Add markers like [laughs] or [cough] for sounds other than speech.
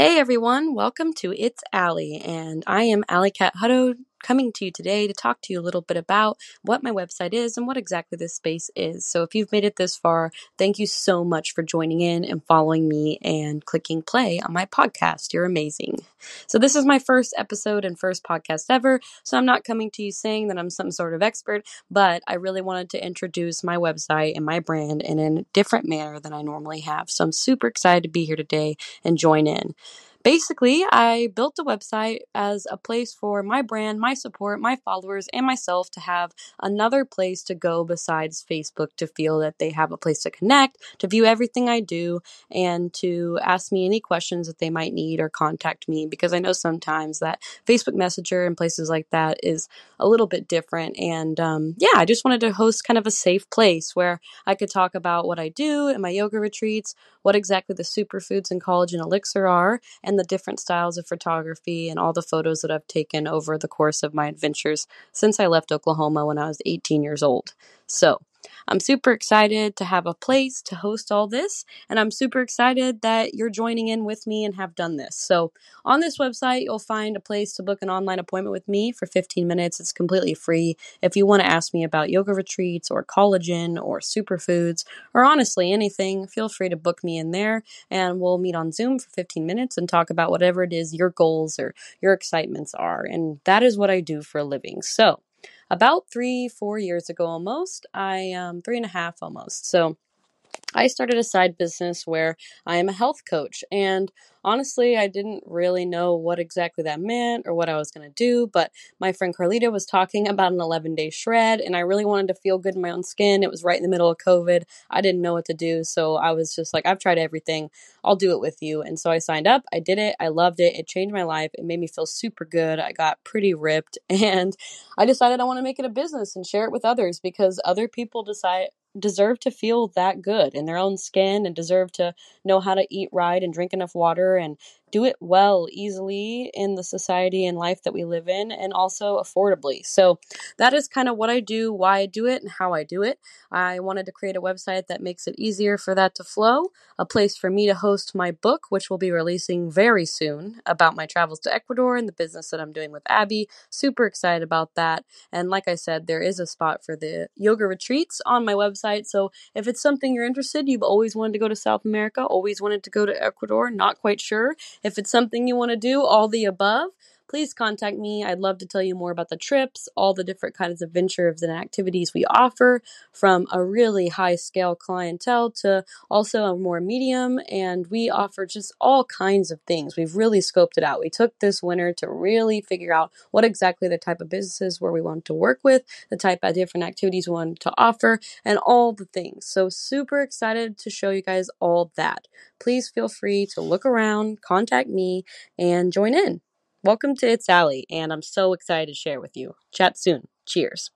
Hey everyone, welcome to It's Allie, and I am Allie Cat Hutto coming to you today to talk to you a little bit about what my website is and what exactly this space is. So, if you've made it this far, thank you so much for joining in and following me and clicking play on my podcast. You're amazing. So, this is my first episode and first podcast ever. So, I'm not coming to you saying that I'm some sort of expert, but I really wanted to introduce my website and my brand in a different manner than I normally have. So, I'm super excited to be here today and join in basically, I built the website as a place for my brand, my support, my followers, and myself to have another place to go besides Facebook to feel that they have a place to connect, to view everything I do, and to ask me any questions that they might need or contact me because I know sometimes that Facebook Messenger and places like that is a little bit different. And um, yeah, I just wanted to host kind of a safe place where I could talk about what I do in my yoga retreats, what exactly the superfoods and collagen elixir are, and the different styles of photography and all the photos that I've taken over the course of my adventures since I left Oklahoma when I was 18 years old. So, I'm super excited to have a place to host all this, and I'm super excited that you're joining in with me and have done this. So, on this website, you'll find a place to book an online appointment with me for 15 minutes. It's completely free. If you want to ask me about yoga retreats or collagen or superfoods or honestly anything, feel free to book me in there and we'll meet on Zoom for 15 minutes and talk about whatever it is your goals or your excitements are. And that is what I do for a living. So, about three, four years ago almost. I, um, three and a half almost. So I started a side business where I am a health coach. And honestly, I didn't really know what exactly that meant or what I was going to do. But my friend Carlita was talking about an 11 day shred, and I really wanted to feel good in my own skin. It was right in the middle of COVID. I didn't know what to do. So I was just like, I've tried everything. I'll do it with you. And so I signed up. I did it. I loved it. It changed my life. It made me feel super good. I got pretty ripped. [laughs] And I decided I want to make it a business and share it with others because other people decide deserve to feel that good in their own skin and deserve to know how to eat right and drink enough water and do it well, easily in the society and life that we live in, and also affordably. So, that is kind of what I do, why I do it, and how I do it. I wanted to create a website that makes it easier for that to flow, a place for me to host my book, which will be releasing very soon about my travels to Ecuador and the business that I'm doing with Abby. Super excited about that. And like I said, there is a spot for the yoga retreats on my website. So, if it's something you're interested, you've always wanted to go to South America, always wanted to go to Ecuador, not quite sure, if it's something you want to do, all the above, please contact me. I'd love to tell you more about the trips, all the different kinds of ventures and activities we offer, from a really high scale clientele to also a more medium. And we offer just all kinds of things. We've really scoped it out. We took this winter to really figure out what exactly the type of businesses where we want to work with, the type of different activities we want to offer, and all the things. So, super excited to show you guys all that. Please feel free to look around, contact me, and join in. Welcome to It's Allie, and I'm so excited to share with you. Chat soon. Cheers.